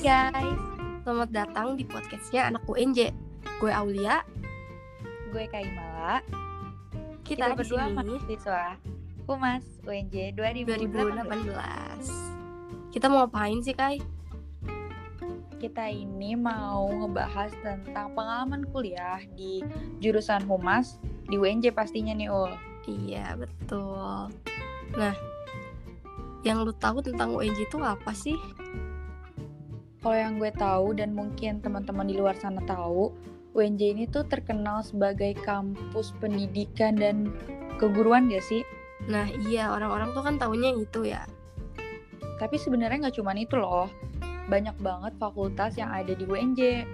guys, selamat datang di podcastnya anak UNJ. Gue Aulia, gue Kaimala. kita, Kita, berdua mahasiswa Humas UNJ 2018. 2018. Kita mau ngapain sih, Kai? Kita ini mau ngebahas tentang pengalaman kuliah di jurusan Humas di UNJ pastinya nih Ul. Iya, betul. Nah, yang lu tahu tentang UNJ itu apa sih? Kalau yang gue tahu dan mungkin teman-teman di luar sana tahu, UNJ ini tuh terkenal sebagai kampus pendidikan dan keguruan gak sih? Nah, iya, orang-orang tuh kan taunya itu ya. Tapi sebenarnya nggak cuma itu loh. Banyak banget fakultas yang ada di UNJ.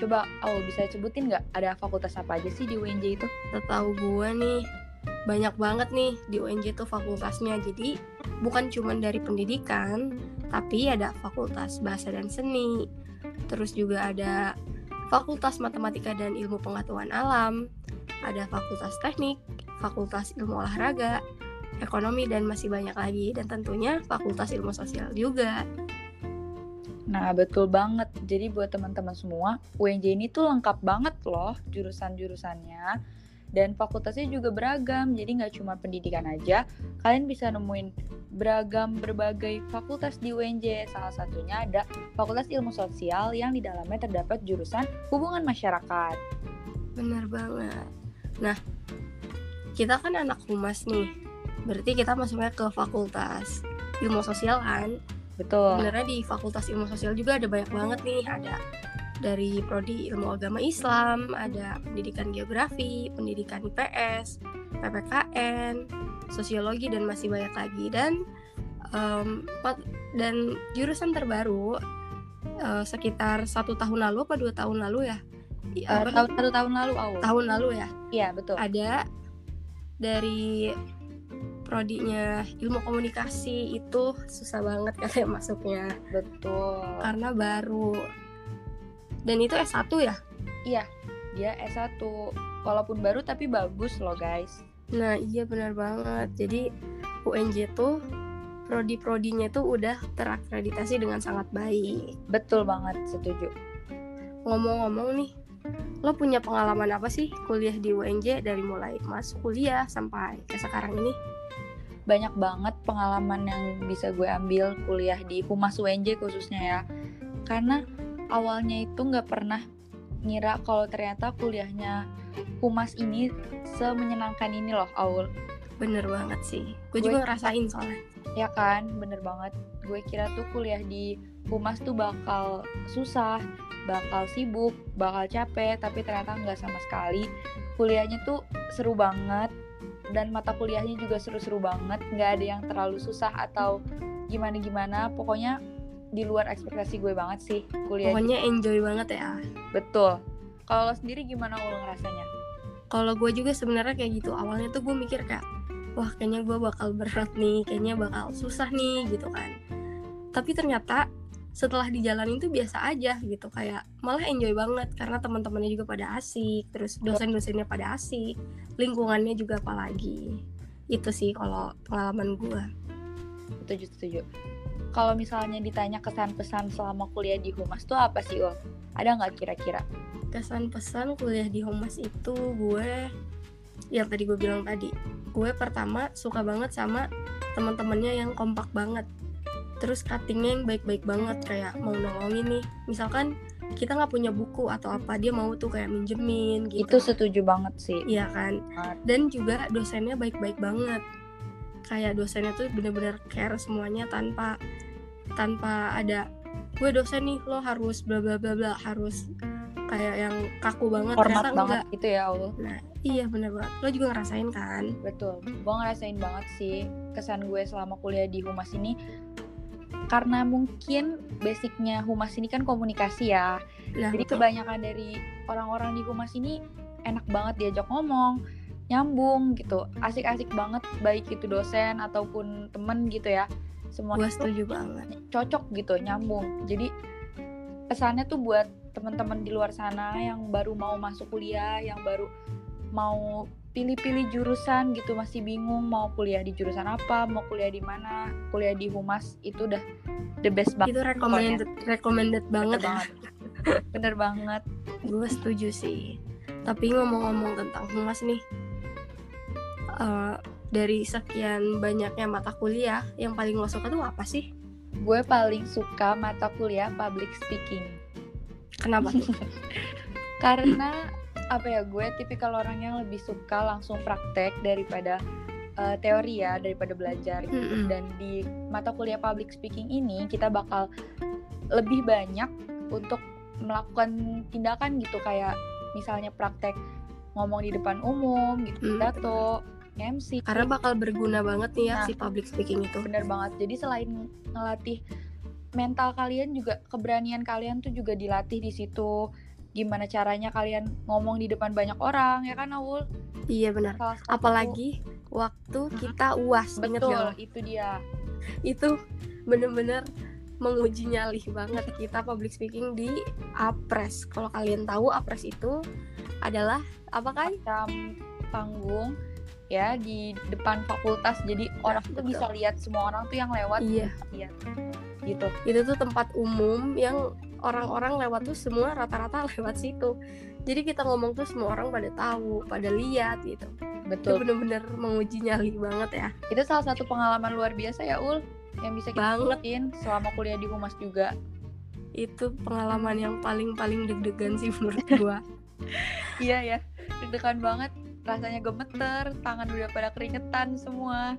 Coba Aul bisa sebutin nggak ada fakultas apa aja sih di UNJ itu? Setahu gue nih, banyak banget nih di UNJ tuh fakultasnya. Jadi, bukan cuma dari pendidikan, tapi ada fakultas bahasa dan seni. Terus juga ada fakultas matematika dan ilmu pengetahuan alam, ada fakultas teknik, fakultas ilmu olahraga, ekonomi dan masih banyak lagi dan tentunya fakultas ilmu sosial juga. Nah, betul banget. Jadi buat teman-teman semua, UNJ ini tuh lengkap banget loh jurusan-jurusannya. Dan fakultasnya juga beragam, jadi nggak cuma pendidikan aja. Kalian bisa nemuin beragam berbagai fakultas di UNJ. Salah satunya ada Fakultas Ilmu Sosial yang di dalamnya terdapat jurusan Hubungan Masyarakat. Bener banget. Nah, kita kan anak humas nih. Berarti kita masuknya ke fakultas ilmu sosial kan. Betul. Sebenarnya di fakultas ilmu sosial juga ada banyak banget nih. Ada dari prodi ilmu agama Islam, ada pendidikan geografi, pendidikan IPS, PPKN, sosiologi dan masih banyak lagi. Dan pat- dan jurusan terbaru eh, sekitar satu tahun lalu apa dua tahun lalu ya? Eh, tahun satu tahun lalu, Aul. tahun lalu ya Iya, betul. ada dari prodinya ilmu komunikasi itu susah banget katanya masuknya Betul. karena baru dan itu S1 ya Iya, dia S1. Walaupun baru tapi bagus loh, guys. nah iya benar banget jadi UNJ tuh prodi-prodinya tuh udah terakreditasi dengan sangat baik Betul banget, setuju. ngomong-ngomong nih lo punya pengalaman apa sih kuliah di UNJ dari mulai masuk kuliah sampai ke sekarang ini Banyak banget pengalaman yang bisa gue ambil kuliah di Humas UNJ khususnya ya. Karena awalnya itu nggak pernah ngira kalau ternyata kuliahnya Humas ini semenyenangkan ini loh, Aul. bener banget sih gue juga ngerasain soalnya Ya kan, bener banget. Gue kira tuh kuliah di Humas tuh bakal susah, bakal sibuk, bakal capek, tapi ternyata nggak sama sekali. Kuliahnya tuh seru banget, dan mata kuliahnya juga seru-seru banget. Nggak ada yang terlalu susah atau gimana-gimana. Pokoknya di luar ekspektasi gue banget sih kuliah. pokoknya enjoy banget ya Betul. Kalau lo sendiri gimana ul ngerasanya? kalau gue juga sebenarnya kayak gitu awalnya tuh gue mikir kayak wah kayaknya gue bakal berat nih kayaknya bakal susah nih gitu kan tapi ternyata setelah dijalanin tuh biasa aja gitu kayak malah enjoy banget karena teman-temannya juga pada asik terus dosen-dosennya pada asik lingkungannya juga apalagi itu sih kalau pengalaman gue Setuju, setuju. Kalau misalnya ditanya kesan-pesan selama kuliah di Humas tuh apa sih ul? Ada nggak kira-kira? kesan pesan kuliah di Humas itu gue yang tadi gue bilang tadi gue pertama suka banget sama teman-temannya yang kompak banget terus cuttingnya yang baik-baik banget kayak mau nolongin nih misalkan kita nggak punya buku atau apa dia mau tuh kayak minjemin gitu Itu setuju banget sih. iya kan dan juga dosennya baik-baik banget kayak dosennya tuh bener-bener care semuanya tanpa tanpa ada gue dosen nih lo harus bla bla bla bla harus kayak yang kaku banget Format ternyata banget enggak gitu ya ul. nah iya bener banget lo juga ngerasain kan Betul. Gue ngerasain banget sih kesan gue selama kuliah di Humas ini. Karena mungkin basicnya Humas ini kan komunikasi ya. nah Jadi betul. kebanyakan dari orang-orang di Humas ini enak banget diajak ngomong, nyambung gitu. Asik-asik banget baik itu dosen ataupun temen gitu ya. Semua gue itu setuju banget. cocok gitu, nyambung. Jadi kesannya tuh buat teman-teman di luar sana yang baru mau masuk kuliah, yang baru mau pilih-pilih jurusan gitu masih bingung mau kuliah di jurusan apa mau kuliah di mana kuliah di humas itu udah the best banget. Itu recommended recommended banget bener ya banget. Bener banget. Gue setuju sih. Tapi ngomong-ngomong tentang humas nih eh, dari sekian banyaknya mata kuliah yang paling lo suka tuh apa sih? Gue paling suka mata kuliah public speaking. Kenapa tuh? Karena apa ya gue tipikal orang yang lebih suka langsung praktek daripada uh, teori ya daripada belajar gitu. Mm-mm. dan di mata kuliah public speaking ini kita bakal lebih banyak untuk melakukan tindakan gitu. Kayak misalnya praktek ngomong di depan umum gitu Hmm, pidato MC karena bakal berguna banget nih ya Nah. si public speaking itu. bener banget. Jadi selain ngelatih mental kalian juga keberanian kalian tuh juga dilatih di situ. Gimana caranya kalian ngomong di depan banyak orang ya kan Aul iya benar apalagi waktu kita uas betul lo? itu dia. Itu bener-bener menguji nyali banget kita public speaking di apres. Kalau kalian tahu apres itu adalah apa kan panggung ya di depan fakultas. Jadi orang tuh betul. bisa lihat semua orang tuh yang lewat iya. lihat gitu. Itu tuh tempat umum yang orang-orang lewat tuh semua rata-rata lewat situ. Jadi kita ngomong tuh semua orang pada tahu pada lihat gitu. Itu betul. bener-bener menguji nyali banget ya. Itu salah satu pengalaman luar biasa ya ul yang bisa kita Banget. bikin selama kuliah di humas juga. Itu pengalaman yang paling-paling deg-degan sih menurut gua. Iya ya. Deg-degan banget rasanya gemeter tangan udah pada keringetan semua.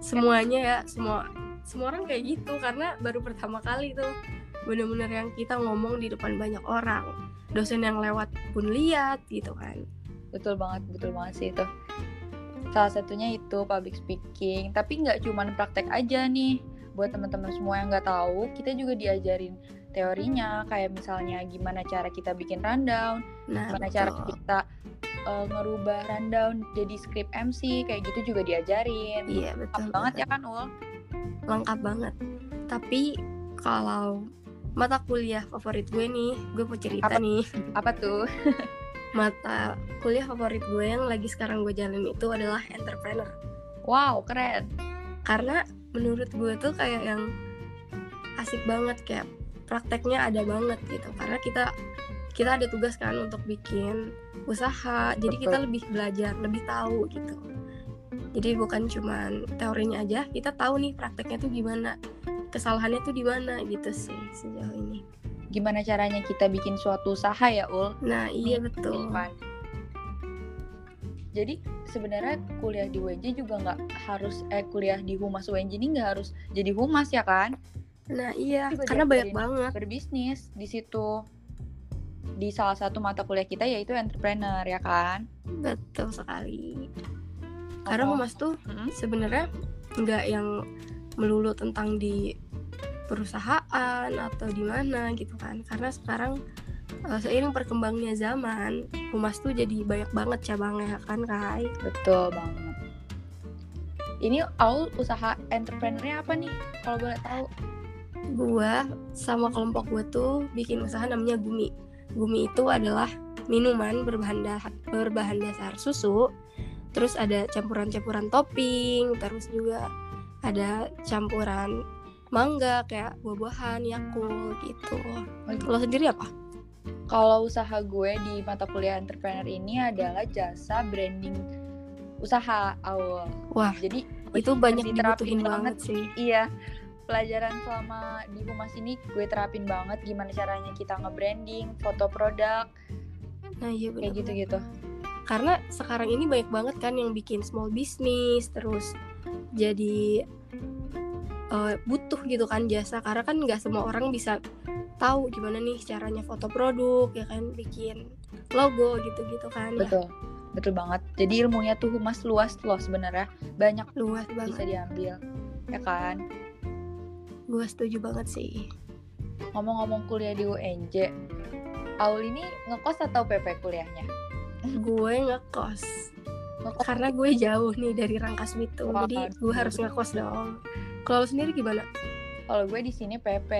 Semuanya ya semua semua orang kayak gitu karena baru pertama kali tuh bener-bener yang kita ngomong di depan banyak orang. Dosen yang lewat pun lihat gitu kan. Betul banget betul banget sih itu. Salah satunya itu public speaking tapi nggak cuman praktek aja nih. Buat teman-teman semua yang nggak tahu kita juga diajarin teorinya kayak misalnya gimana cara kita bikin rundown nah gimana cara betul. kita uh, ngerubah rundown jadi script MC kayak gitu juga diajarin. Iya Lengkap betul banget betul. ya kan ul? Lengkap banget. Tapi kalau mata kuliah favorit gue nih gue mau cerita Apa? nih. apa tuh? Mata kuliah favorit gue yang lagi sekarang gue jalanin itu adalah entrepreneur. Wow keren. Karena menurut gue tuh kayak yang asik banget kayak prakteknya ada banget gitu. Karena kita kita ada tugas kan untuk bikin usaha. Jadi kita lebih belajar lebih tahu gitu. Jadi bukan cuman teorinya aja kita tahu nih prakteknya tuh gimana kesalahannya tuh di mana gitu sih sejauh ini. Gimana caranya kita bikin suatu usaha ya ul? Nah iya betul. Jadi sebenarnya kuliah di UNJ juga nggak harus eh kuliah di humas UNJ ini nggak harus jadi humas ya kan? nah iya Juga karena banyak banget. Berbisnis di situ di salah satu mata kuliah kita yaitu entrepreneur ya kan? betul sekali karena Ngomong- humas tuh Mm-mm. sebenarnya nggak yang melulu tentang di perusahaan atau di mana gitu kan karena sekarang eh, seiring perkembangnya zaman humas tuh jadi banyak banget cabangnya kan kai betul banget. Ini Aul usaha entrepreneurnya apa nih? Kalau boleh tahu? gua sama kelompok gua tuh bikin usaha namanya Gumi Gumi itu adalah minuman berbahan da- berbahan dasar susu terus ada campuran-campuran topping terus juga ada campuran mangga kayak buah-buahan Yakult gitu. Lo sendiri apa? Kalau usaha gue di mata kuliah entrepreneur ini adalah jasa branding usaha Aul. wah Jadi itu banyak diterapin banget. sih. Iya, pelajaran selama di humas ini gue terapin banget gimana caranya kita nge-branding, foto produk, nah iya kayak gitu-gitu. karena sekarang ini banyak banget kan yang bikin small business terus jadi eh, butuh gitu kan jasa karena kan nggak semua orang bisa tahu gimana nih caranya foto produk ya kan bikin logo gitu-gitu kan ya. Betul. Betul banget. Jadi ilmunya tuh humas luas loh sebenarnya. Banyak luas bisa banget diambil. Ya kan? Gue setuju banget sih. Ngomong-ngomong kuliah di UNJ, Aul ini ngekos atau PP kuliahnya? gue ngekos. Ngekos? Karena gue jauh nih dari Rangkas Bitung jadi Waduh. gue harus ngekos dong. Kalau lo sendiri gimana? Kalau gue di sini PP.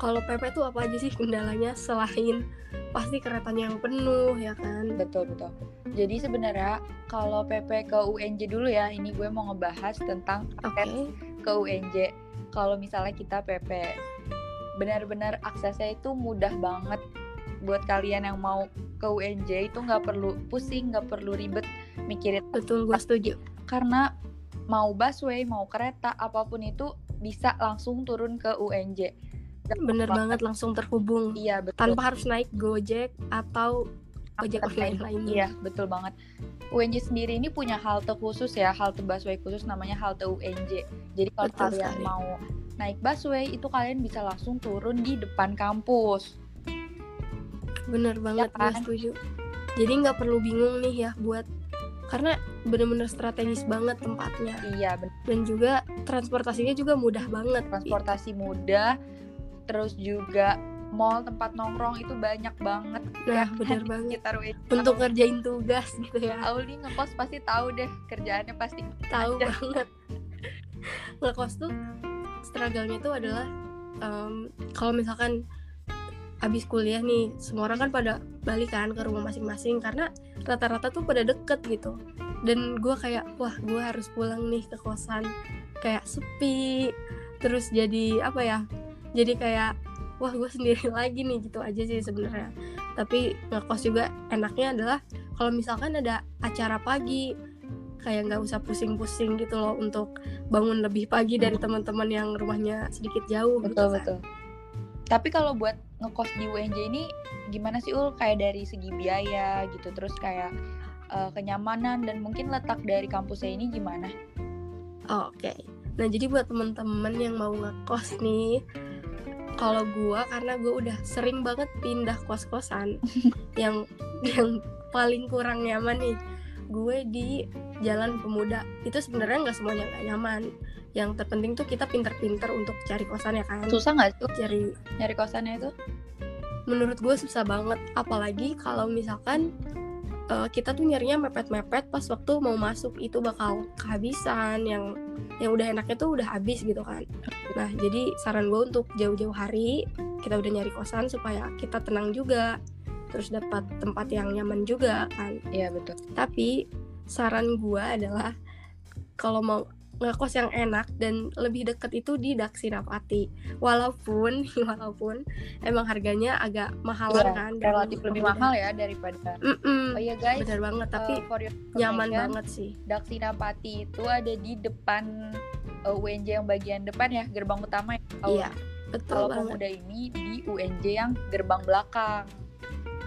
kalau PP tuh apa aja sih kendalanya selain pasti keretanya yang penuh ya kan? Betul betul. Jadi sebenarnya kalau PP ke UNJ dulu ya ini gue mau ngebahas tentang oke. akses ke UNJ kalau misalnya kita PP benar-benar aksesnya itu mudah banget. Buat kalian yang mau ke UNJ itu nggak perlu pusing nggak perlu ribet mikirin. Betul gue setuju. Karena mau busway mau kereta apa pun itu bisa langsung turun ke UNJ bener banget langsung terhubung. Iya betul. Tanpa harus naik gojek atau ojek online lainnya Iya, betul banget. UNJ sendiri ini punya halte khusus ya, halte busway khusus namanya halte UNJ. Jadi kalau Betul kalian sekali. mau naik busway itu kalian bisa langsung turun di depan kampus. bener banget gue kan? setuju jadi nggak perlu bingung nih ya buat karena bener-bener strategis banget tempatnya Iya, bener. dan juga transportasinya juga mudah banget transportasi mudah, terus juga mall tempat nongkrong itu banyak banget. nah ya, bener di banget. sekitar UNJ. untuk ngerjain tugas gitu ya. Aul nih ngekos pasti tahu deh kerjaannya pasti tahu banget. Ngekos tuh struggle-nya tuh adalah em, kalau misalkan abis kuliah nih semua orang kan pada balik kan ke rumah masing-masing karena rata-rata tuh pada deket gitu. Dan gue kayak wah gue harus pulang nih ke kosan. Kayak sepi terus jadi apa ya jadi kayak wah gue sendiri lagi nih gitu aja sih sebenarnya tapi ngekos juga enaknya adalah kalau misalkan ada acara pagi kayak nggak usah pusing-pusing gitu loh untuk bangun lebih pagi dari teman-teman yang rumahnya sedikit jauh gitu betul kan. betul. Tapi kalau buat ngekos di UNJ ini gimana sih ul kayak dari segi biaya gitu terus kayak eh, kenyamanan dan mungkin letak dari kampusnya ini gimana? Oke. Nah, jadi buat teman-teman yang mau ngekos nih, kalau gua karena gua udah sering banget pindah kos-kosan yang yang paling kurang nyaman nih, gue di Jalan Pemuda. Itu sebenarnya nggak semuanya nggak nyaman. Yang terpenting tuh kita pinter-pinter untuk cari kosan ya kan. Susah nggak Ul, Cari nyari kosannya itu? menurut gue susah banget apalagi kalau misalkan eh, kita tuh nyarinya mepet-mepet pas waktu mau masuk itu bakal kehabisan yang yang udah enaknya tuh udah habis gitu kan nah jadi saran gue untuk jauh-jauh hari kita udah nyari kosan supaya kita tenang juga terus dapat tempat yang nyaman juga kan Iya betul. tapi saran gue adalah kalau mau ngekos yang enak dan lebih deket itu di Daksinapati walaupun walaupun emang harganya agak mahalan Iya, kan relatif lebih udah- mahal ya daripada. Mm-mm, Oh iya guys, bener banget tapi eh, nyaman banget sih Daksinapati itu ada di depan eh, UNJ yang bagian depan ya, gerbang utama ya. Iya betul Kalau banget pemuda ini di UNJ yang gerbang belakang.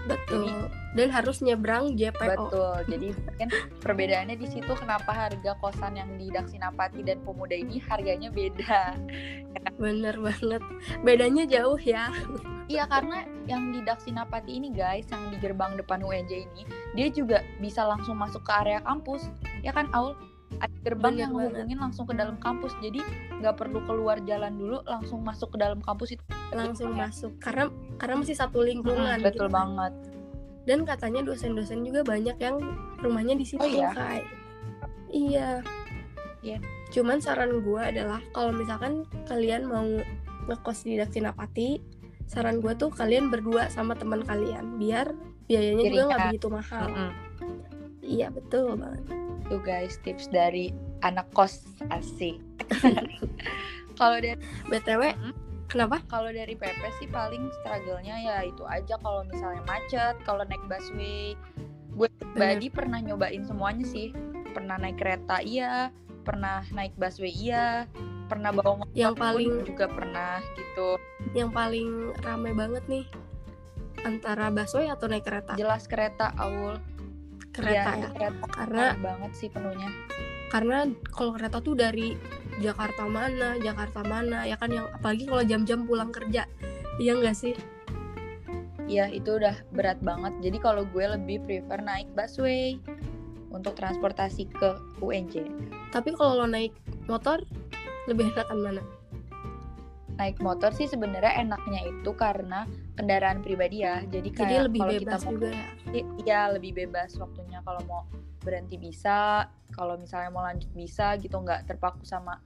betul dan harus nyebrang JPO Betul. Jadi mungkin perbedaannya di situ kenapa harga kosan yang di Daksinapati dan Pemuda ini harganya beda. bener banget bedanya jauh ya Iya karena yang di Daksinapati ini guys, yang di gerbang depan UNJ ini, dia juga bisa langsung masuk ke area kampus. Ya kan Aul? Ada gerbang Bener yang banget. hubungin langsung ke dalam kampus. Jadi nggak perlu keluar jalan dulu, langsung masuk ke dalam kampus itu. langsung Ya. masuk karena karena masih satu lingkungan Mm, betul gitu kan. banget. Dan katanya dosen-dosen juga banyak yang rumahnya di situ Oh iya? Kai. iya Iya. cuman saran gue adalah kalau misalkan kalian mau ngekos di Daksinapati saran gue tuh kalian berdua sama teman kalian biar biayanya juga nggak Ringan. begitu mahal Mm-mm. iya betul banget Tuh guys, tips dari anak kos asik. Kalau dari btw Mm. Kenapa kalau dari PP sih paling struggle-nya ya itu aja kalau misalnya macet, kalau naik busway. Gue pribadi pernah nyobain semuanya sih. Pernah naik kereta iya, pernah naik busway iya, pernah bawa motor Yang paling- juga pernah gitu. yang paling rame banget nih antara busway atau naik kereta Jelas kereta Aul. kereta Iya, ya kereta karena banget sih penuhnya. karena kalau kereta tuh dari Jakarta mana Jakarta mana ya kan yang apalagi kalau jam-jam pulang kerja iya nggak sih Iya, itu udah berat banget. Jadi kalau gue lebih prefer naik busway untuk transportasi ke UNJ. tapi kalau lo naik motor lebih enakan mana naik motor sih sebenarnya enaknya itu karena kendaraan pribadi ya. Jadi kayak jadi lebih kalau bebas kita mau juga ya iya lebih bebas waktunya kalau mau berhenti bisa, kalau misalnya mau lanjut bisa gitu nggak terpaku sama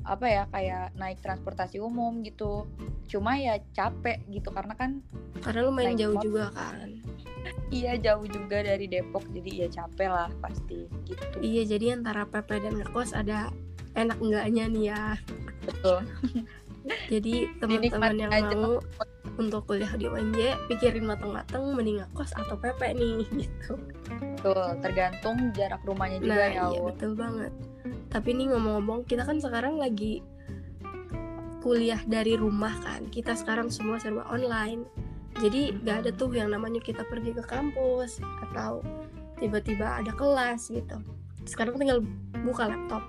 apa ya kayak naik transportasi umum gitu. Cuma ya capek gitu karena kan karena lumayan Naik jauh motor. juga kan. Iya jauh juga dari Depok jadi ya capek lah pasti gitu. Iya jadi antara PP dan ngekos ada enak enggaknya nih ya. Betul. Jadi teman-teman yang mau untuk kuliah di UNJ pikirin mateng-mateng mending ngekos atau PP nih gitu. Betul tergantung jarak rumahnya juga nah ya iya Ul. betul banget. Tapi nih ngomong-ngomong kita kan sekarang lagi kuliah dari rumah kan. Kita sekarang semua serba online. Jadi gak ada tuh yang namanya kita pergi ke kampus atau tiba-tiba ada kelas gitu. Sekarang tinggal buka laptop.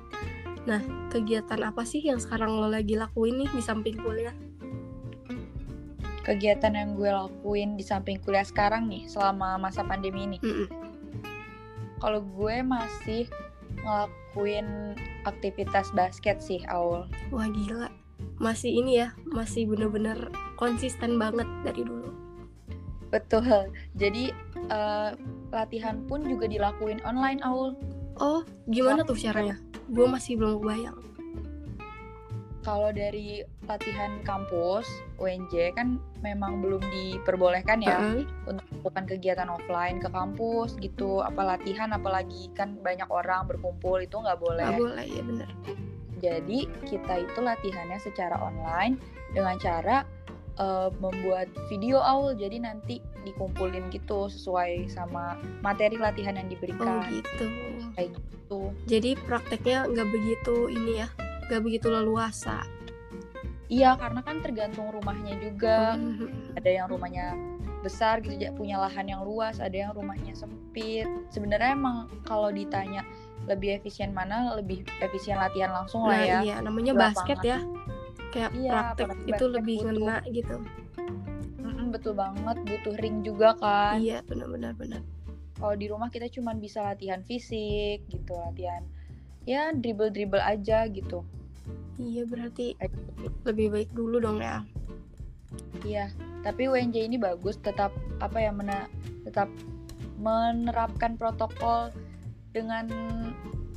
Nah kegiatan apa sih yang sekarang lo lagi lakuin nih di samping kuliah kegiatan yang gue lakuin di samping kuliah sekarang nih selama masa pandemi ini. Mm-mm. kalau gue masih ngelakuin aktivitas basket sih Aul. Wah gila. Masih ini ya masih bener-bener konsisten banget dari dulu. Betul. Jadi eh, latihan pun juga dilakuin online Aul. Oh gimana tuh caranya? gue masih belum kebayang. Kalau dari latihan kampus UNJ kan memang belum diperbolehkan ya Heeh. untuk melakukan kegiatan offline ke kampus gitu. Apa latihan apalagi kan banyak orang berkumpul itu nggak boleh. Nggak boleh ya bener. Jadi kita itu latihannya secara online dengan cara eh, membuat video aul. Jadi nanti dikumpulin gitu sesuai sama materi latihan yang oh diberikan gitu. Kayak gitu. Jadi prakteknya nggak begitu ini ya nggak begitu leluasa iya karena kan tergantung rumahnya juga. Mhm. ada yang rumahnya besar gitu punya lahan yang luas ada yang rumahnya sempit. Sebenarnya emang kalau ditanya lebih efisien mana lebih efisien latihan langsung lah nah ya. iya namanya di basket lapangan. ya. Kayak Iya, praktek itu lebih butuh. ngena gitu. Mm-mm, betul banget butuh ring juga kan. Iya benar-benar benar kalau di rumah kita cuman bisa latihan fisik gitu latihan ya dribble dribble aja gitu iya berarti gitu. lebih baik dulu dong ya. Iya tapi UNJ ini bagus tetap apa ya mena tetap menerapkan protokol dengan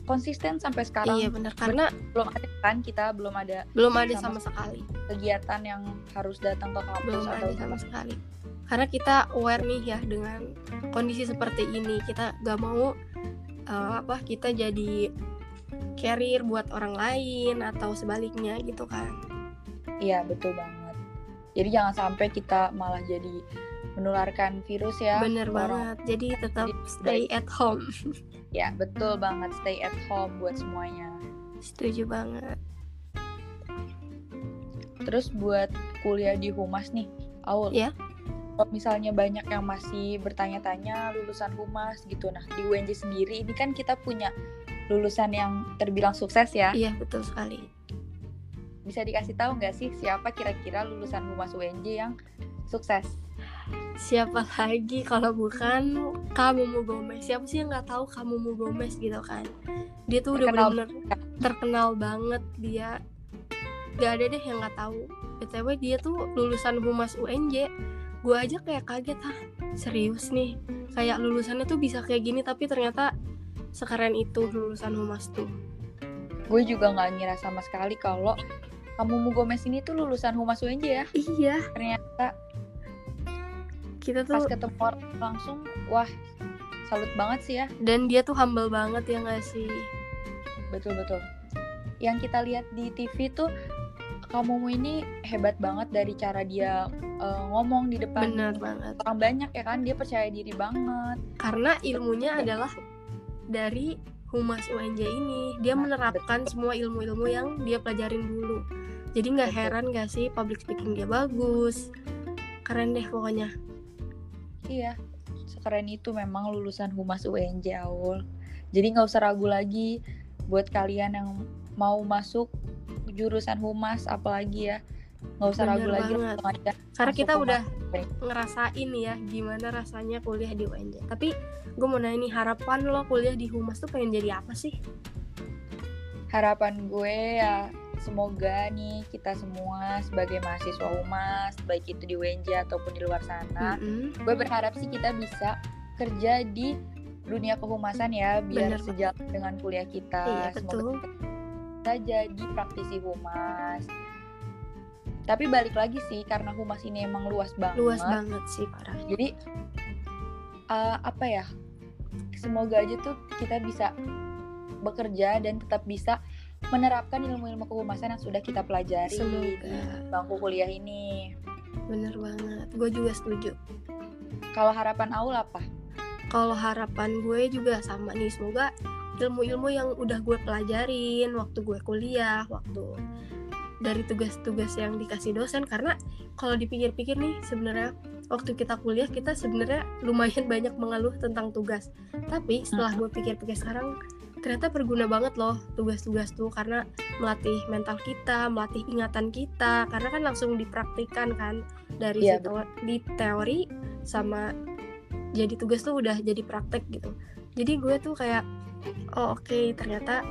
konsisten sampai sekarang. Iya benar karena belum ada kan kita belum ada belum ada sama sama sekali. kegiatan yang harus datang ke kampus belum atau ada sama sekali. Karena kita aware nih ya dengan kondisi seperti ini. Kita gak mau eh, apa kita jadi carrier buat orang lain atau sebaliknya gitu kan. Iya betul banget. Jadi jangan sampai kita malah jadi menularkan virus ya bener orang. banget. Jadi tetap stay at home. Ya betul banget. Stay at home buat semuanya. Setuju banget. Terus buat kuliah di humas nih Aul. Ya. kalau misalnya banyak yang masih bertanya-tanya lulusan humas gitu. Nah di UNJ sendiri ini kan kita punya lulusan yang terbilang sukses ya. Iya betul sekali. Bisa dikasih tahu nggak sih siapa kira-kira lulusan humas UNJ yang sukses? Siapa lagi? Kalau bukan kamu mau Gomez. Siapa sih yang nggak tahu kamu mau Gomez gitu kan? Dia tuh udah Terkenal. benar-benar terkenal banget. Dia gak ada deh yang nggak tahu. Btw dia tuh lulusan humas UNJ gue aja kayak kaget ah serius nih? Kayak lulusannya tuh bisa kayak gini tapi ternyata sekeren itu lulusan humas tuh. Gue juga nggak ngira sama sekali kalau kamu Mu Gomez ini tuh lulusan humas UNJ ya? Iya. Ternyata kita pas tuh ketemu orang langsung wah salut banget sih ya. Dan dia tuh humble banget ya nggak sih? Betul betul. Yang kita lihat di TV tuh kamu ini hebat banget dari cara dia eh, ngomong di depan benar banget. orang banyak ya kan? Dia percaya diri banget. Karena ilmunya adalah dari humas UNJ ini. Dia menerapkan semua ilmu-ilmu yang dia pelajarin dulu. Jadi nggak heran gak sih public speaking dia bagus? Keren deh pokoknya. Iya sekeren itu memang lulusan humas UNJ Aul jadi nggak usah ragu lagi buat kalian yang mau masuk jurusan humas apalagi ya nggak usah ragu Bener lagi banget. langsung aja karena kita udah UNJ. ngerasain ya gimana rasanya kuliah di UNJ tapi gue mau nanya nih harapan lo kuliah di humas tuh pengen jadi apa sih harapan gue ya semoga nih kita semua sebagai mahasiswa humas baik itu di UNJ ataupun di luar sana Mm-mm. gue berharap sih kita bisa kerja di dunia kehumasan ya biar Bener sejalan dengan kuliah kita Iya, semoga betul. kita jadi praktisi humas. Tapi balik lagi sih karena humas ini emang luas banget. luas banget sih parah Jadi uh, apa ya? Semoga aja tuh kita bisa bekerja dan tetap bisa menerapkan ilmu-ilmu kehumasan yang sudah kita pelajari Semoga. di bangku kuliah ini. bener banget gue juga setuju Kalau harapan Aul apa? kalau harapan gue juga sama nih semoga ilmu-ilmu yang udah gue pelajarin waktu gue kuliah waktu dari tugas-tugas yang dikasih dosen. Karena kalau dipikir-pikir nih sebenarnya waktu kita kuliah kita sebenarnya lumayan banyak mengeluh tentang tugas. Tapi setelah gue pikir-pikir sekarang ternyata berguna banget loh tugas-tugas tuh. Karena melatih mental kita melatih ingatan kita. Karena kan langsung dipraktikan kan. Dari Iya, situ di teori sama jadi tugas tuh udah jadi praktek gitu. Jadi gue tuh kayak oh oke ternyata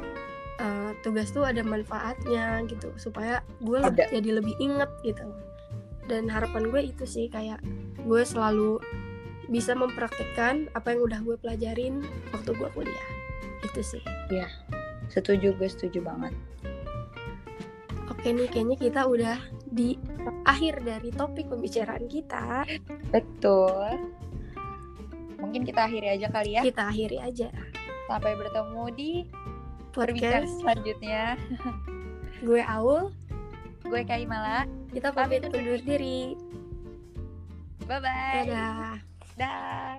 eh, tugas tuh ada manfaatnya gitu supaya gue leb- Ada. jadi lebih inget gitu dan harapan gue itu sih kayak gue selalu bisa mempraktekkan apa yang udah gue pelajarin waktu gue kuliah itu sih Setuju gue setuju banget. oke nih kayaknya kita udah di akhir dari topik pembicaraan kita Betul. Mungkin kita akhiri aja kali ya. kita akhiri aja Sampai bertemu di podcast selanjutnya. gue Aul Gue Kaimala. kita pamit undur diri Bye bye. dadah Dah.